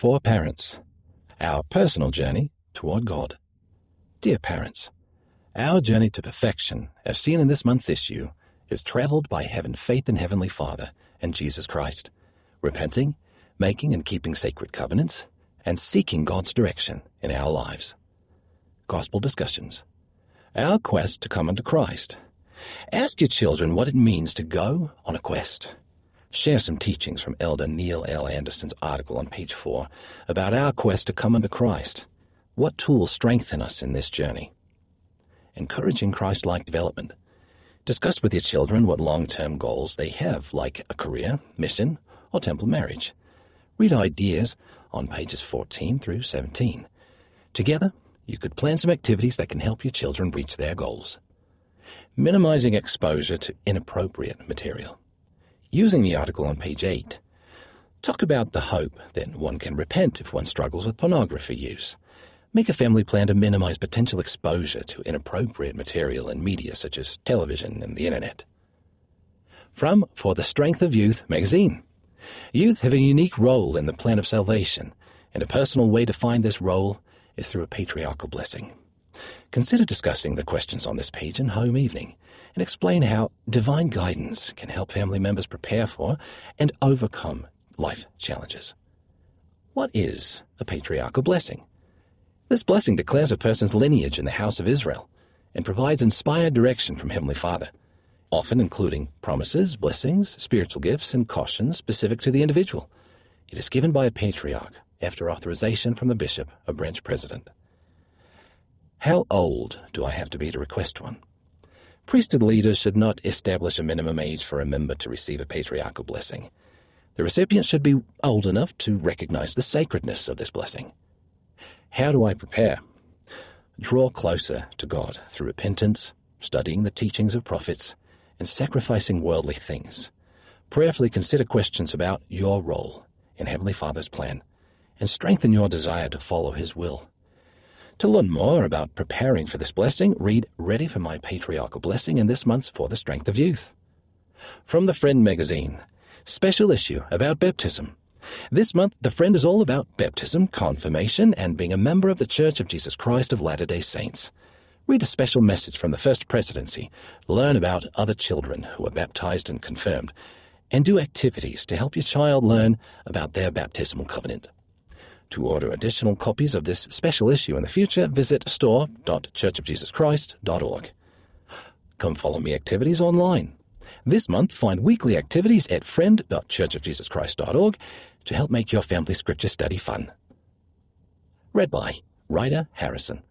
For parents, our personal journey toward God. Dear parents, our journey to perfection, as seen in this month's issue, is traveled by having faith in Heavenly Father and Jesus Christ, repenting, making and keeping sacred covenants, and seeking God's direction in our lives. Gospel discussions. Our quest to come unto Christ. Ask your children what it means to go on a quest. Share some teachings from Elder Neil L. Andersen's article on page 4 about our quest to come unto Christ. What tools strengthen us in this journey? Encouraging Christ like development. Discuss with your children what long term goals they have, like a career, mission, or temple marriage. Read ideas on pages 14 through 17. Together, you could plan some activities that can help your children reach their goals. Minimizing exposure to inappropriate material. Using the article on page 8. Talk about the hope that one can repent if one struggles with pornography use. Make a family plan to minimize potential exposure to inappropriate material and media such as television and the internet. From For the Strength of Youth magazine. Youth have a unique role in the plan of salvation, and a personal way to find this role is through a patriarchal blessing. Consider discussing the questions on this page in home evening and explain how divine guidance can help family members prepare for and overcome life challenges. What is a patriarchal blessing? This blessing declares a person's lineage in the house of Israel and provides inspired direction from Heavenly Father, often including promises, blessings, spiritual gifts, and cautions specific to the individual. It is given by a patriarch after authorization from the bishop or branch president. How old do I have to be to request one? Priesthood leaders should not establish a minimum age for a member to receive a patriarchal blessing. The recipient should be old enough to recognize the sacredness of this blessing. How do I prepare? Draw closer to God through repentance, studying the teachings of prophets, and sacrificing worldly things. Prayerfully consider questions about your role in Heavenly Father's plan and strengthen your desire to follow His will. To learn more about preparing for this blessing, read Ready for My Patriarchal Blessing in this month's For the Strength of Youth. From the Friend magazine, special issue about baptism. This month, The Friend is all about baptism, confirmation, and being a member of the Church of Jesus Christ of Latter day Saints. Read a special message from the First Presidency, learn about other children who are baptized and confirmed, and do activities to help your child learn about their baptismal covenant. To order additional copies of this special issue in the future, visit store.churchofjesuschrist.org. Come follow me activities online. This month, find weekly activities at friend.churchofjesuschrist.org to help make your family scripture study fun. Read by Ryder Harrison.